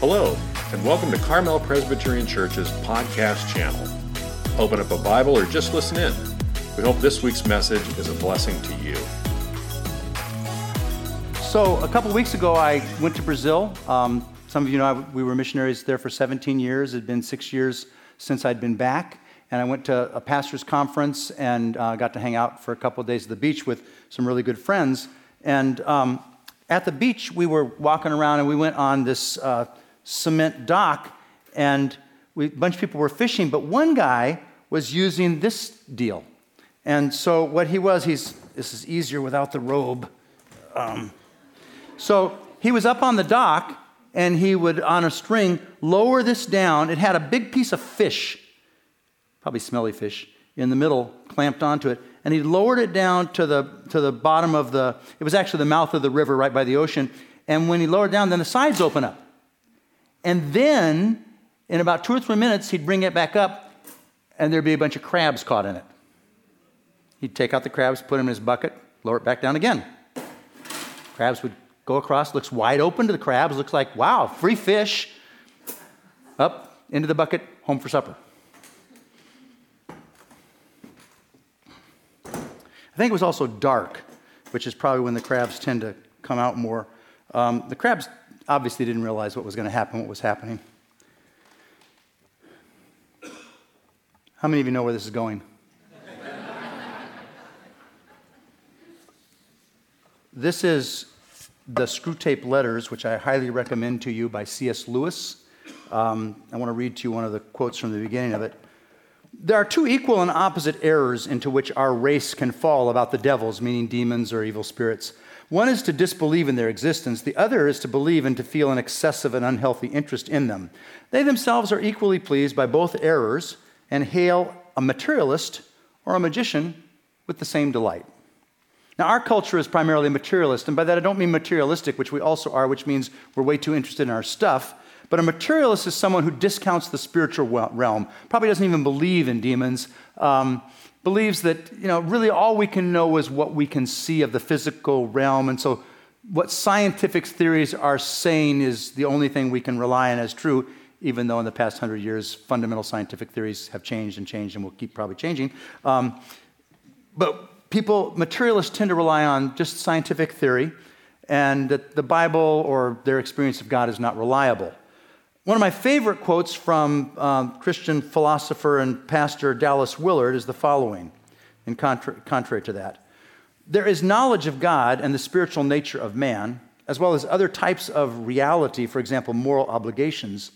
Hello, and welcome to Carmel Presbyterian Church's podcast channel. Open up a Bible or just listen in. We hope this week's message is a blessing to you. So, a couple weeks ago, I went to Brazil. Um, some of you know I, we were missionaries there for 17 years. It had been six years since I'd been back. And I went to a pastor's conference and uh, got to hang out for a couple of days at the beach with some really good friends. And um, at the beach, we were walking around and we went on this uh, cement dock, and we, a bunch of people were fishing, but one guy was using this deal. And so, what he was, he's, this is easier without the robe. Um, so, he was up on the dock and he would, on a string, lower this down. It had a big piece of fish probably smelly fish, in the middle, clamped onto it. And he lowered it down to the, to the bottom of the, it was actually the mouth of the river right by the ocean. And when he lowered down, then the sides open up. And then, in about two or three minutes, he'd bring it back up, and there'd be a bunch of crabs caught in it. He'd take out the crabs, put them in his bucket, lower it back down again. Crabs would go across, looks wide open to the crabs, looks like, wow, free fish. Up into the bucket, home for supper. I think it was also dark, which is probably when the crabs tend to come out more. Um, the crabs obviously didn't realize what was going to happen, what was happening. How many of you know where this is going? this is the Screwtape Letters, which I highly recommend to you by C.S. Lewis. Um, I want to read to you one of the quotes from the beginning of it. There are two equal and opposite errors into which our race can fall about the devils, meaning demons or evil spirits. One is to disbelieve in their existence, the other is to believe and to feel an excessive and unhealthy interest in them. They themselves are equally pleased by both errors and hail a materialist or a magician with the same delight. Now, our culture is primarily materialist, and by that I don't mean materialistic, which we also are, which means we're way too interested in our stuff. But a materialist is someone who discounts the spiritual realm, probably doesn't even believe in demons, um, believes that, you know, really all we can know is what we can see of the physical realm. And so what scientific theories are saying is the only thing we can rely on as true, even though in the past hundred years, fundamental scientific theories have changed and changed and will keep probably changing. Um, but people, materialists, tend to rely on just scientific theory and that the Bible or their experience of God is not reliable. One of my favorite quotes from um, Christian philosopher and pastor Dallas Willard is the following, in contra- contrary to that. There is knowledge of God and the spiritual nature of man, as well as other types of reality, for example, moral obligations,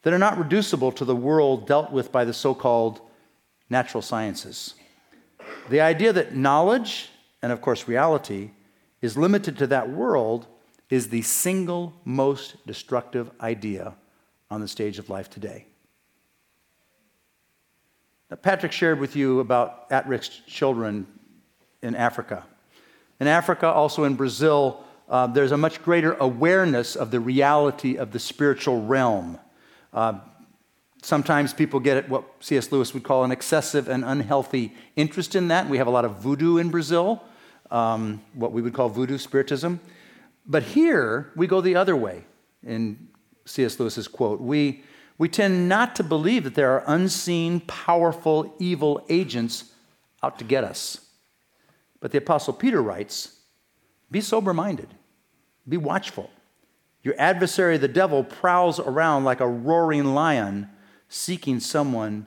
that are not reducible to the world dealt with by the so called natural sciences. The idea that knowledge, and of course reality, is limited to that world is the single most destructive idea on the stage of life today. Now, Patrick shared with you about at risk children in Africa. In Africa, also in Brazil, uh, there's a much greater awareness of the reality of the spiritual realm. Uh, sometimes people get what C.S. Lewis would call an excessive and unhealthy interest in that. We have a lot of voodoo in Brazil, um, what we would call voodoo spiritism. But here, we go the other way. In C.S. Lewis's quote. We, we tend not to believe that there are unseen, powerful, evil agents out to get us. But the Apostle Peter writes be sober minded, be watchful. Your adversary, the devil, prowls around like a roaring lion seeking someone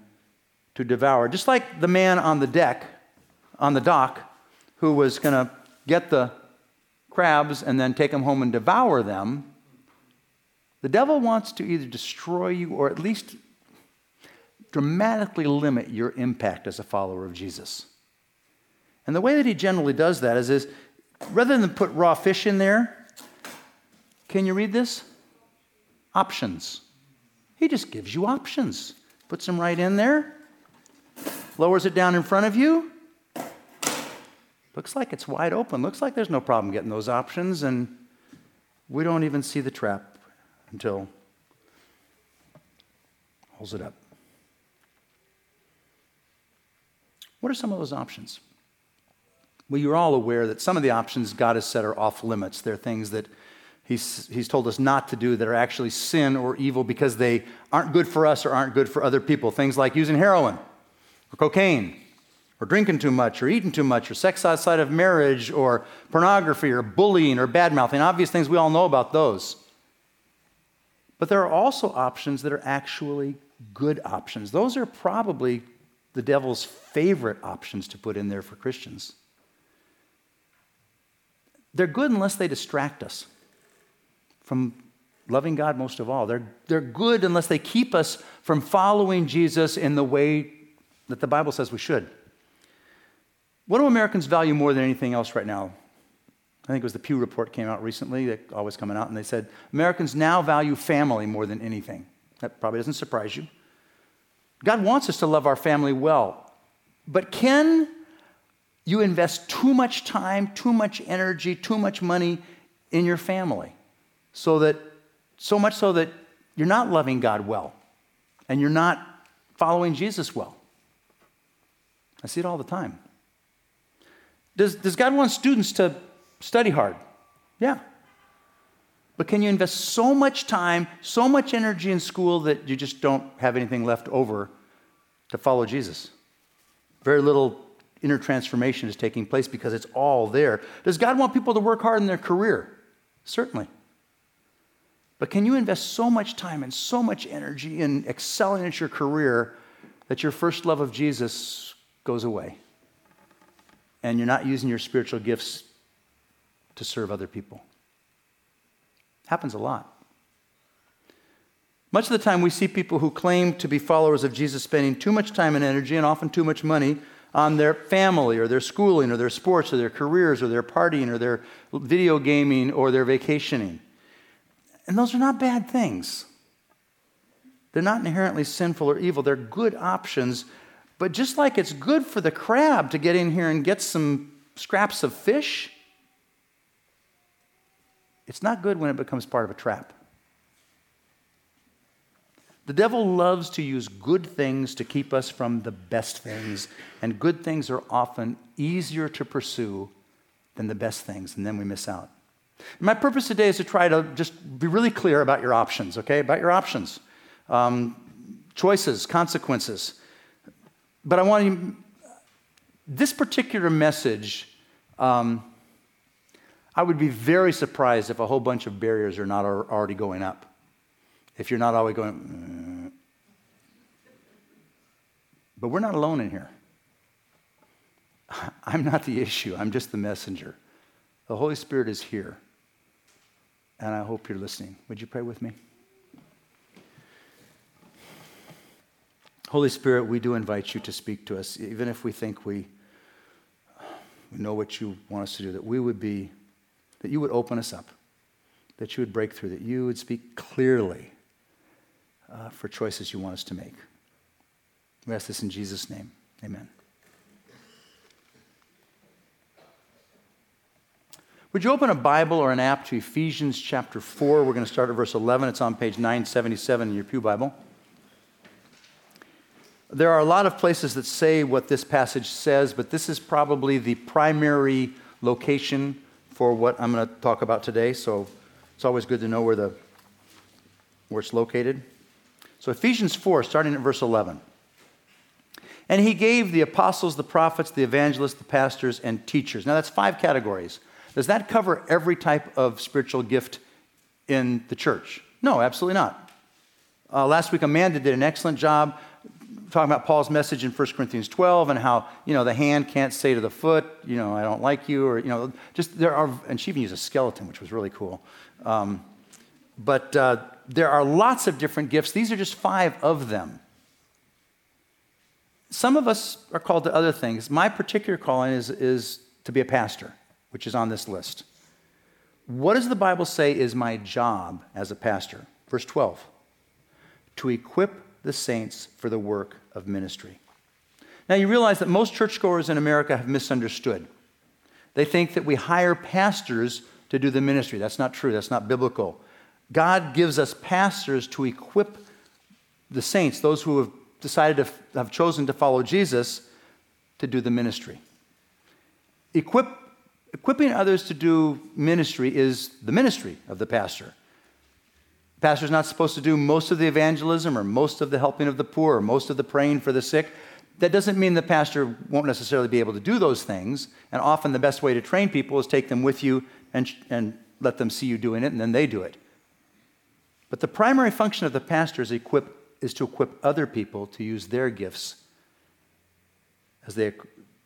to devour. Just like the man on the deck, on the dock, who was going to get the crabs and then take them home and devour them, the devil wants to either destroy you or at least dramatically limit your impact as a follower of Jesus. And the way that he generally does that is, is rather than put raw fish in there, can you read this? Options. He just gives you options. Puts them right in there, lowers it down in front of you. Looks like it's wide open. Looks like there's no problem getting those options, and we don't even see the trap until holds it up. What are some of those options? Well, you're all aware that some of the options God has set are off limits. They're things that he's, he's told us not to do that are actually sin or evil because they aren't good for us or aren't good for other people. Things like using heroin or cocaine or drinking too much or eating too much or sex outside of marriage or pornography or bullying or bad mouthing. Obvious things we all know about those. But there are also options that are actually good options. Those are probably the devil's favorite options to put in there for Christians. They're good unless they distract us from loving God most of all. They're, they're good unless they keep us from following Jesus in the way that the Bible says we should. What do Americans value more than anything else right now? I think it was the Pew report came out recently, that always coming out, and they said Americans now value family more than anything. That probably doesn't surprise you. God wants us to love our family well. But can you invest too much time, too much energy, too much money in your family so that so much so that you're not loving God well and you're not following Jesus well? I see it all the time. Does, does God want students to study hard? Yeah. But can you invest so much time, so much energy in school that you just don't have anything left over to follow Jesus? Very little inner transformation is taking place because it's all there. Does God want people to work hard in their career? Certainly. But can you invest so much time and so much energy in excelling at your career that your first love of Jesus goes away? And you're not using your spiritual gifts to serve other people? Happens a lot. Much of the time, we see people who claim to be followers of Jesus spending too much time and energy and often too much money on their family or their schooling or their sports or their careers or their partying or their video gaming or their vacationing. And those are not bad things. They're not inherently sinful or evil, they're good options. But just like it's good for the crab to get in here and get some scraps of fish, it's not good when it becomes part of a trap. The devil loves to use good things to keep us from the best things, and good things are often easier to pursue than the best things, and then we miss out. My purpose today is to try to just be really clear about your options, okay? About your options, um, choices, consequences. But I want you, this particular message um, I would be very surprised if a whole bunch of barriers are not already going up. If you're not always going, mm. but we're not alone in here. I'm not the issue, I'm just the messenger. The Holy Spirit is here, and I hope you're listening. Would you pray with me? Holy Spirit, we do invite you to speak to us, even if we think we, we know what you want us to do, that we would be that you would open us up, that you would break through, that you would speak clearly uh, for choices you want us to make. We ask this in Jesus' name. Amen. Would you open a Bible or an app to Ephesians chapter 4? We're going to start at verse 11. It's on page 977 in your Pew Bible. There are a lot of places that say what this passage says, but this is probably the primary location for what I'm going to talk about today, so it's always good to know where, the, where it's located. So, Ephesians 4, starting at verse 11. And he gave the apostles, the prophets, the evangelists, the pastors, and teachers. Now, that's five categories. Does that cover every type of spiritual gift in the church? No, absolutely not. Uh, last week, Amanda did an excellent job talking about Paul's message in 1 Corinthians 12 and how, you know, the hand can't say to the foot, you know, I don't like you, or, you know, just there are, and she even used a skeleton, which was really cool. Um, but uh, there are lots of different gifts. These are just five of them. Some of us are called to other things. My particular calling is, is to be a pastor, which is on this list. What does the Bible say is my job as a pastor? Verse 12 to equip the saints for the work of ministry. Now, you realize that most churchgoers in America have misunderstood. They think that we hire pastors to do the ministry. That's not true, that's not biblical. God gives us pastors to equip the saints, those who have decided to have chosen to follow Jesus, to do the ministry. Equip equipping others to do ministry is the ministry of the pastor. Pastor's not supposed to do most of the evangelism or most of the helping of the poor or most of the praying for the sick. That doesn't mean the pastor won't necessarily be able to do those things. And often the best way to train people is take them with you and, and let them see you doing it, and then they do it. But the primary function of the pastor is, equip, is to equip other people to use their gifts as they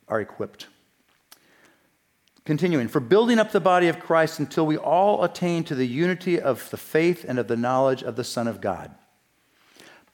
are equipped. Continuing, for building up the body of Christ until we all attain to the unity of the faith and of the knowledge of the Son of God.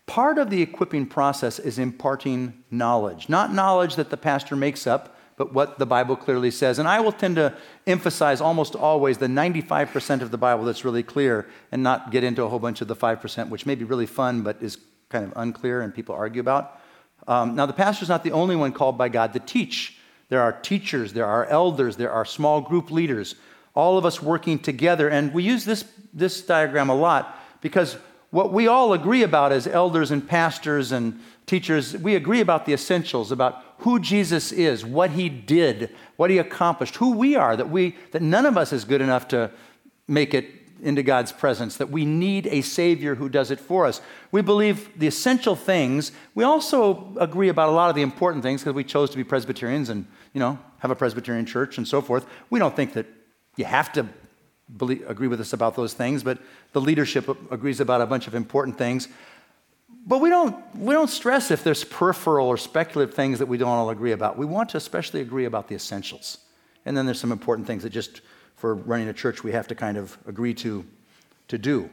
Part of the equipping process is imparting knowledge, not knowledge that the pastor makes up, but what the Bible clearly says. And I will tend to emphasize almost always the 95% of the Bible that's really clear and not get into a whole bunch of the 5%, which may be really fun but is kind of unclear and people argue about. Um, now, the pastor is not the only one called by God to teach. There are teachers, there are elders, there are small group leaders, all of us working together. And we use this, this diagram a lot because what we all agree about as elders and pastors and teachers, we agree about the essentials, about who Jesus is, what he did, what he accomplished, who we are, that, we, that none of us is good enough to make it into God's presence, that we need a Savior who does it for us. We believe the essential things. We also agree about a lot of the important things because we chose to be Presbyterians and, you know, have a Presbyterian church and so forth. We don't think that you have to believe, agree with us about those things, but the leadership agrees about a bunch of important things. But we don't, we don't stress if there's peripheral or speculative things that we don't all agree about. We want to especially agree about the essentials. And then there's some important things that just for running a church we have to kind of agree to, to do.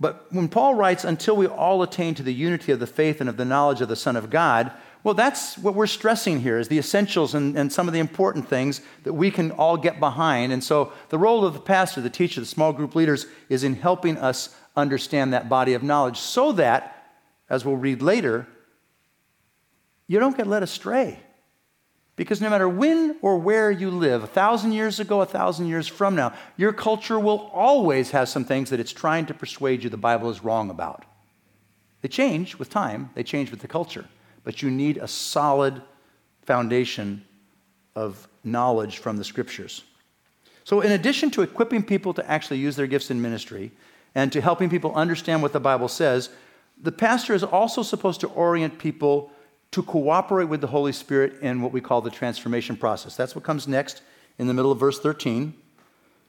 But when Paul writes, until we all attain to the unity of the faith and of the knowledge of the Son of God, well, that's what we're stressing here is the essentials and, and some of the important things that we can all get behind. And so the role of the pastor, the teacher, the small group leaders is in helping us understand that body of knowledge so that, as we'll read later, you don't get led astray. Because no matter when or where you live, a thousand years ago, a thousand years from now, your culture will always have some things that it's trying to persuade you the Bible is wrong about. They change with time, they change with the culture but you need a solid foundation of knowledge from the scriptures. So, in addition to equipping people to actually use their gifts in ministry and to helping people understand what the Bible says, the pastor is also supposed to orient people to cooperate with the Holy Spirit in what we call the transformation process. That's what comes next in the middle of verse 13.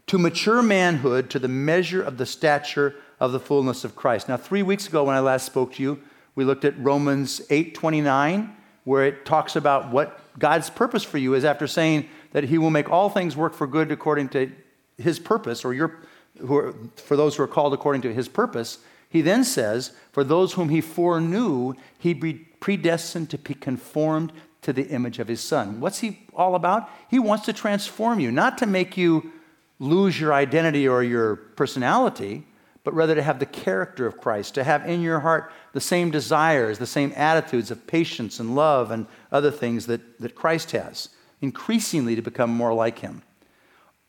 To mature manhood to the measure of the stature of the fullness of Christ. Now, three weeks ago, when I last spoke to you, we looked at Romans 8:29 where it talks about what God's purpose for you is after saying that he will make all things work for good according to his purpose or your who are, for those who are called according to his purpose. He then says, for those whom he foreknew, he predestined to be conformed to the image of his son. What's he all about? He wants to transform you, not to make you lose your identity or your personality, but rather to have the character of Christ, to have in your heart the same desires, the same attitudes of patience and love and other things that, that Christ has, increasingly to become more like him.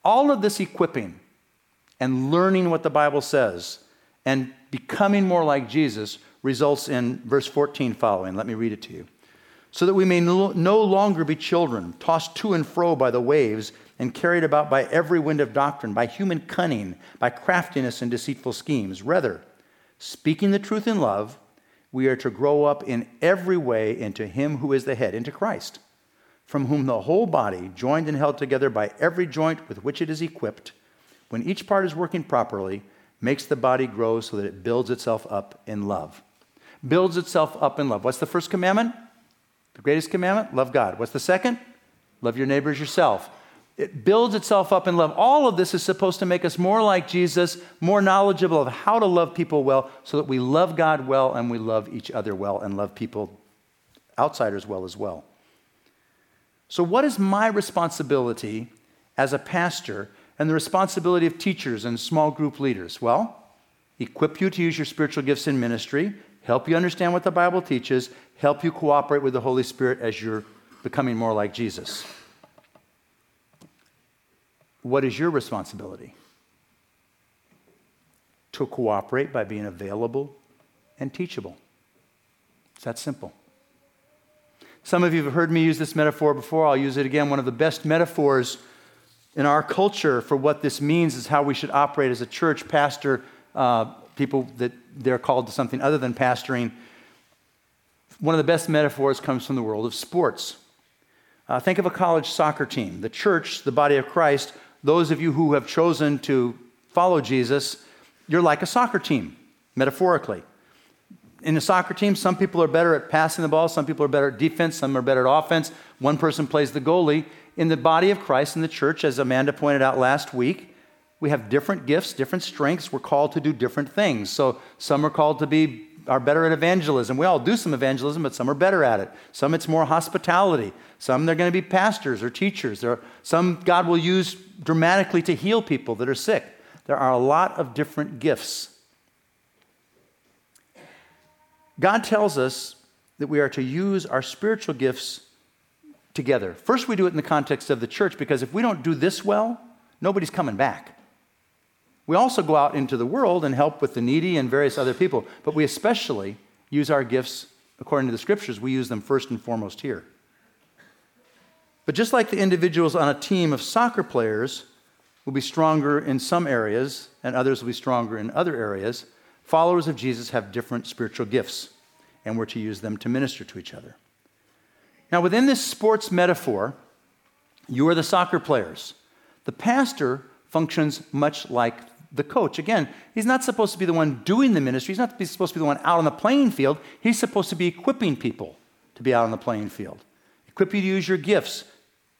All of this equipping and learning what the Bible says and becoming more like Jesus results in verse 14 following. Let me read it to you. So that we may no longer be children, tossed to and fro by the waves and carried about by every wind of doctrine, by human cunning, by craftiness and deceitful schemes. Rather, speaking the truth in love, we are to grow up in every way into Him who is the head, into Christ, from whom the whole body, joined and held together by every joint with which it is equipped, when each part is working properly, makes the body grow so that it builds itself up in love. Builds itself up in love. What's the first commandment? The greatest commandment? Love God. What's the second? Love your neighbors yourself. It builds itself up in love. All of this is supposed to make us more like Jesus, more knowledgeable of how to love people well, so that we love God well and we love each other well and love people, outsiders well as well. So, what is my responsibility as a pastor and the responsibility of teachers and small group leaders? Well, equip you to use your spiritual gifts in ministry, help you understand what the Bible teaches, help you cooperate with the Holy Spirit as you're becoming more like Jesus. What is your responsibility? To cooperate by being available and teachable. It's that simple. Some of you have heard me use this metaphor before. I'll use it again. One of the best metaphors in our culture for what this means is how we should operate as a church, pastor, uh, people that they're called to something other than pastoring. One of the best metaphors comes from the world of sports. Uh, think of a college soccer team. The church, the body of Christ, those of you who have chosen to follow Jesus, you're like a soccer team, metaphorically. In a soccer team, some people are better at passing the ball, some people are better at defense, some are better at offense. One person plays the goalie. In the body of Christ, in the church, as Amanda pointed out last week, we have different gifts, different strengths. We're called to do different things. So some are called to be are better at evangelism. We all do some evangelism, but some are better at it. Some it's more hospitality. Some they're going to be pastors or teachers. There are, some God will use dramatically to heal people that are sick. There are a lot of different gifts. God tells us that we are to use our spiritual gifts together. First, we do it in the context of the church because if we don't do this well, nobody's coming back. We also go out into the world and help with the needy and various other people, but we especially use our gifts according to the scriptures. We use them first and foremost here. But just like the individuals on a team of soccer players will be stronger in some areas and others will be stronger in other areas, followers of Jesus have different spiritual gifts, and we're to use them to minister to each other. Now, within this sports metaphor, you are the soccer players. The pastor functions much like the coach. Again, he's not supposed to be the one doing the ministry, he's not supposed to be the one out on the playing field. He's supposed to be equipping people to be out on the playing field, equip you to use your gifts,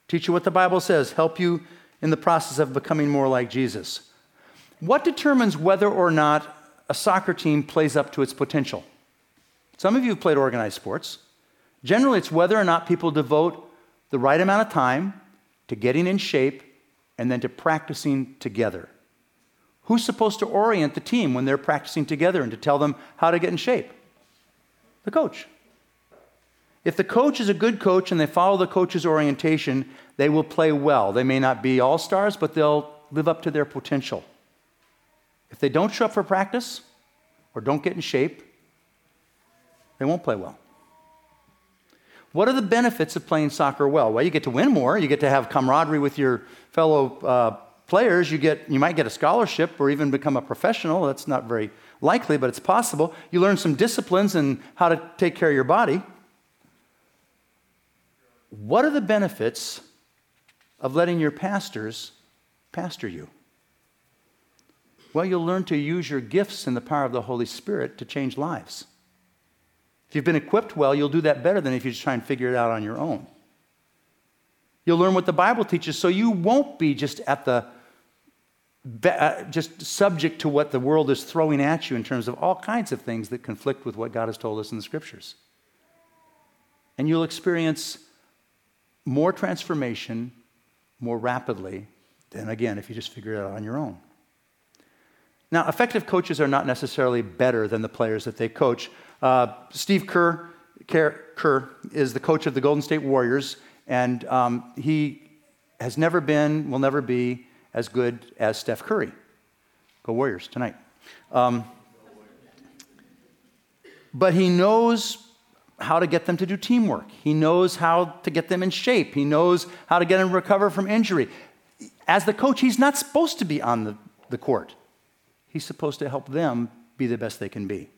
teach you what the Bible says, help you in the process of becoming more like Jesus. What determines whether or not a soccer team plays up to its potential? Some of you have played organized sports. Generally, it's whether or not people devote the right amount of time to getting in shape and then to practicing together. Who's supposed to orient the team when they're practicing together and to tell them how to get in shape? The coach. If the coach is a good coach and they follow the coach's orientation, they will play well. They may not be all stars, but they'll live up to their potential. If they don't show up for practice or don't get in shape, they won't play well. What are the benefits of playing soccer well? Well, you get to win more, you get to have camaraderie with your fellow uh, players, you, get, you might get a scholarship or even become a professional. That's not very likely, but it's possible. You learn some disciplines and how to take care of your body. What are the benefits of letting your pastors pastor you? Well, you'll learn to use your gifts and the power of the Holy Spirit to change lives. If you've been equipped well, you'll do that better than if you just try and figure it out on your own. You'll learn what the Bible teaches, so you won't be just at the uh, just subject to what the world is throwing at you in terms of all kinds of things that conflict with what God has told us in the scriptures. And you'll experience more transformation more rapidly than, again, if you just figure it out on your own. Now, effective coaches are not necessarily better than the players that they coach. Uh, Steve Kerr, Kerr, Kerr, is the coach of the Golden State Warriors, and um, he has never been, will never be, as good as Steph Curry. Go Warriors tonight. Um, but he knows how to get them to do teamwork. He knows how to get them in shape. He knows how to get them to recover from injury. As the coach, he's not supposed to be on the, the court. He's supposed to help them be the best they can be.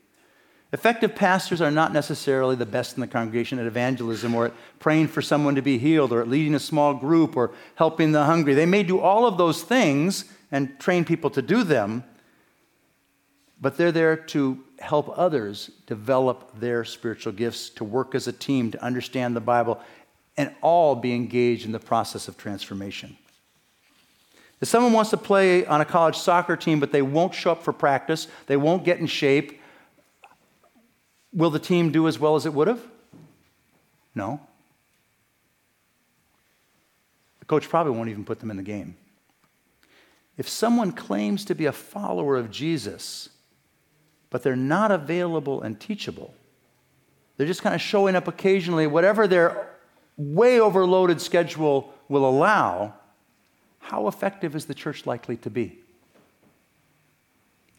Effective pastors are not necessarily the best in the congregation at evangelism or at praying for someone to be healed or at leading a small group or helping the hungry. They may do all of those things and train people to do them, but they're there to help others develop their spiritual gifts, to work as a team, to understand the Bible, and all be engaged in the process of transformation. If someone wants to play on a college soccer team, but they won't show up for practice, they won't get in shape, Will the team do as well as it would have? No. The coach probably won't even put them in the game. If someone claims to be a follower of Jesus, but they're not available and teachable, they're just kind of showing up occasionally, whatever their way overloaded schedule will allow, how effective is the church likely to be?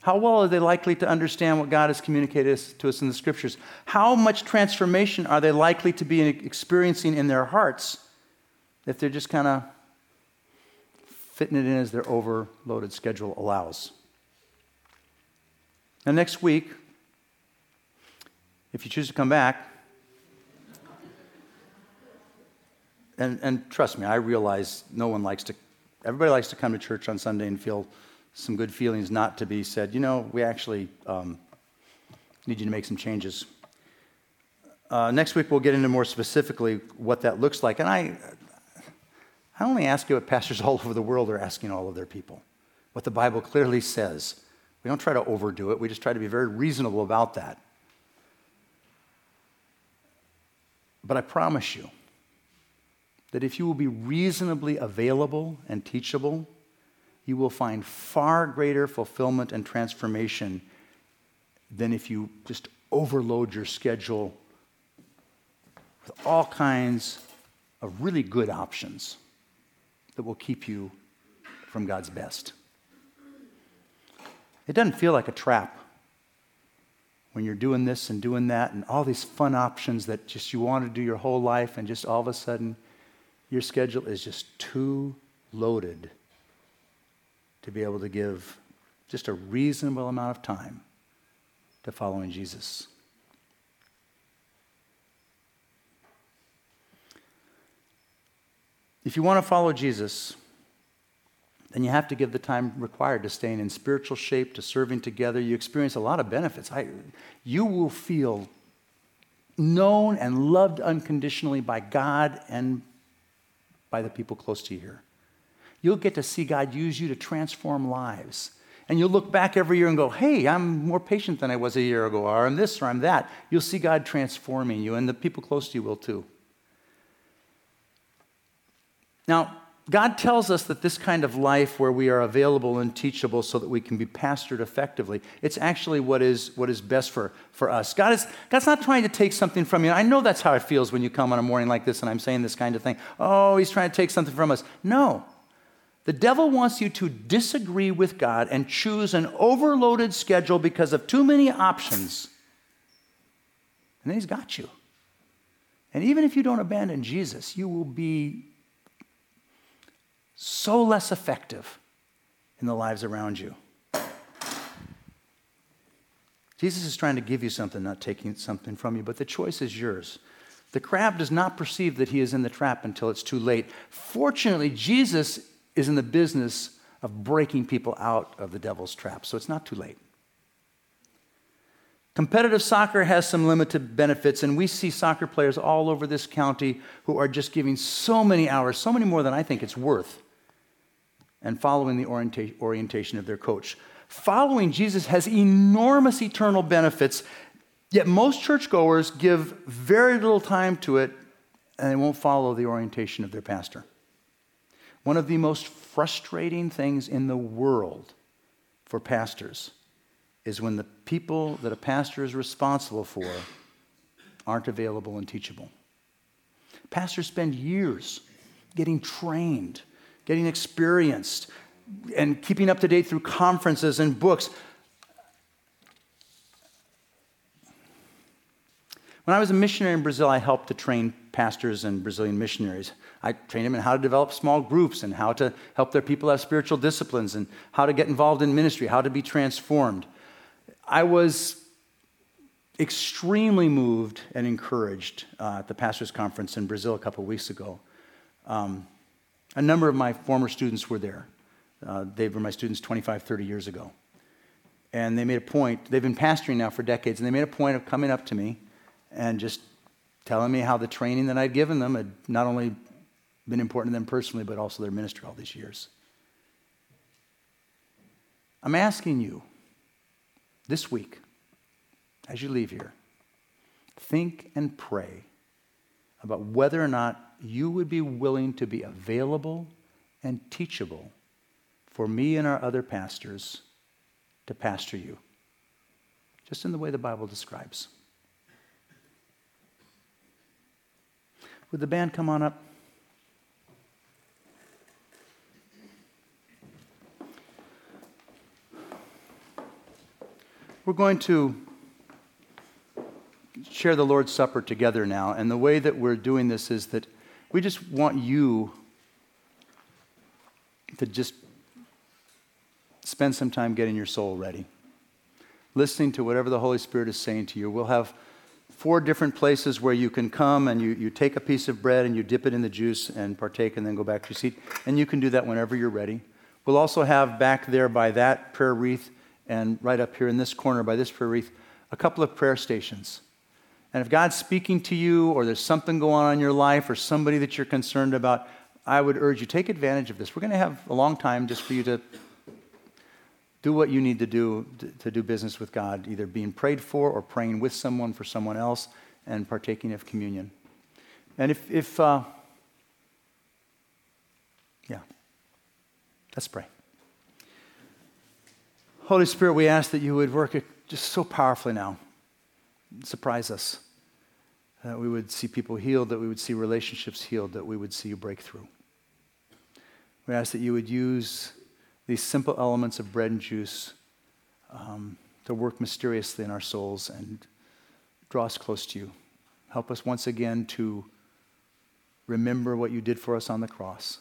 How well are they likely to understand what God has communicated to us in the scriptures? How much transformation are they likely to be experiencing in their hearts if they're just kind of fitting it in as their overloaded schedule allows. Now, next week, if you choose to come back, and, and trust me, I realize no one likes to, everybody likes to come to church on Sunday and feel some good feelings, not to be said, you know, we actually um, need you to make some changes. Uh, next week, we'll get into more specifically what that looks like. And I, I only ask you what pastors all over the world are asking all of their people, what the Bible clearly says. We don't try to overdo it, we just try to be very reasonable about that. But I promise you that if you will be reasonably available and teachable, you will find far greater fulfillment and transformation than if you just overload your schedule with all kinds of really good options that will keep you from God's best. It doesn't feel like a trap when you're doing this and doing that and all these fun options that just you want to do your whole life and just all of a sudden your schedule is just too loaded to be able to give just a reasonable amount of time to following Jesus. If you want to follow Jesus, then you have to give the time required to staying in spiritual shape, to serving together. You experience a lot of benefits. I, you will feel known and loved unconditionally by God and by the people close to you here. You'll get to see God use you to transform lives. And you'll look back every year and go, hey, I'm more patient than I was a year ago, or I'm this, or I'm that. You'll see God transforming you, and the people close to you will too. Now, God tells us that this kind of life where we are available and teachable so that we can be pastored effectively, it's actually what is, what is best for, for us. God is, God's not trying to take something from you. I know that's how it feels when you come on a morning like this and I'm saying this kind of thing. Oh, he's trying to take something from us. No. The devil wants you to disagree with God and choose an overloaded schedule because of too many options. And then he's got you. And even if you don't abandon Jesus, you will be so less effective in the lives around you. Jesus is trying to give you something, not taking something from you, but the choice is yours. The crab does not perceive that he is in the trap until it's too late. Fortunately, Jesus is in the business of breaking people out of the devil's trap, so it's not too late. Competitive soccer has some limited benefits, and we see soccer players all over this county who are just giving so many hours, so many more than I think it's worth, and following the orienta- orientation of their coach. Following Jesus has enormous eternal benefits, yet most churchgoers give very little time to it and they won't follow the orientation of their pastor. One of the most frustrating things in the world for pastors is when the people that a pastor is responsible for aren't available and teachable. Pastors spend years getting trained getting experienced, and keeping up to date through conferences and books. When I was a missionary in Brazil, I helped to train pastors and Brazilian missionaries. I trained them in how to develop small groups and how to help their people have spiritual disciplines and how to get involved in ministry, how to be transformed. I was extremely moved and encouraged uh, at the pastors' conference in Brazil a couple weeks ago. Um, a number of my former students were there. Uh, they were my students 25, 30 years ago. And they made a point, they've been pastoring now for decades, and they made a point of coming up to me and just telling me how the training that I'd given them had not only been important to them personally, but also their ministry all these years. I'm asking you this week, as you leave here, think and pray about whether or not you would be willing to be available and teachable for me and our other pastors to pastor you, just in the way the Bible describes. Would the band come on up? We're going to share the Lord's Supper together now, and the way that we're doing this is that we just want you to just spend some time getting your soul ready, listening to whatever the Holy Spirit is saying to you. We'll have four different places where you can come and you, you take a piece of bread and you dip it in the juice and partake and then go back to your seat. And you can do that whenever you're ready. We'll also have back there by that prayer wreath and right up here in this corner by this prayer wreath a couple of prayer stations. And if God's speaking to you or there's something going on in your life or somebody that you're concerned about, I would urge you take advantage of this. We're going to have a long time just for you to do what you need to do to, do business with God, either being prayed for or praying with someone for someone else and partaking of communion. And if, if uh, yeah, let's pray. Holy Spirit, we ask that you would work just so powerfully now. Surprise us. That we would see people healed, that we would see relationships healed, that we would see you break through. We ask that you would use these simple elements of bread and juice um, to work mysteriously in our souls and draw us close to you. Help us once again to remember what you did for us on the cross.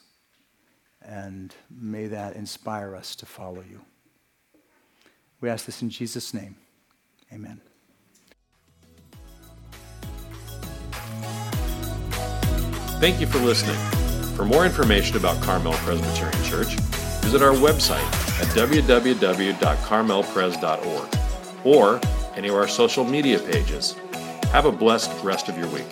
And may that inspire us to follow you. We ask this in Jesus' name. Amen. Thank you for listening. For more information about Carmel Presbyterian Church, visit our website at www.carmelpres.org or any of our social media pages. Have a blessed rest of your week.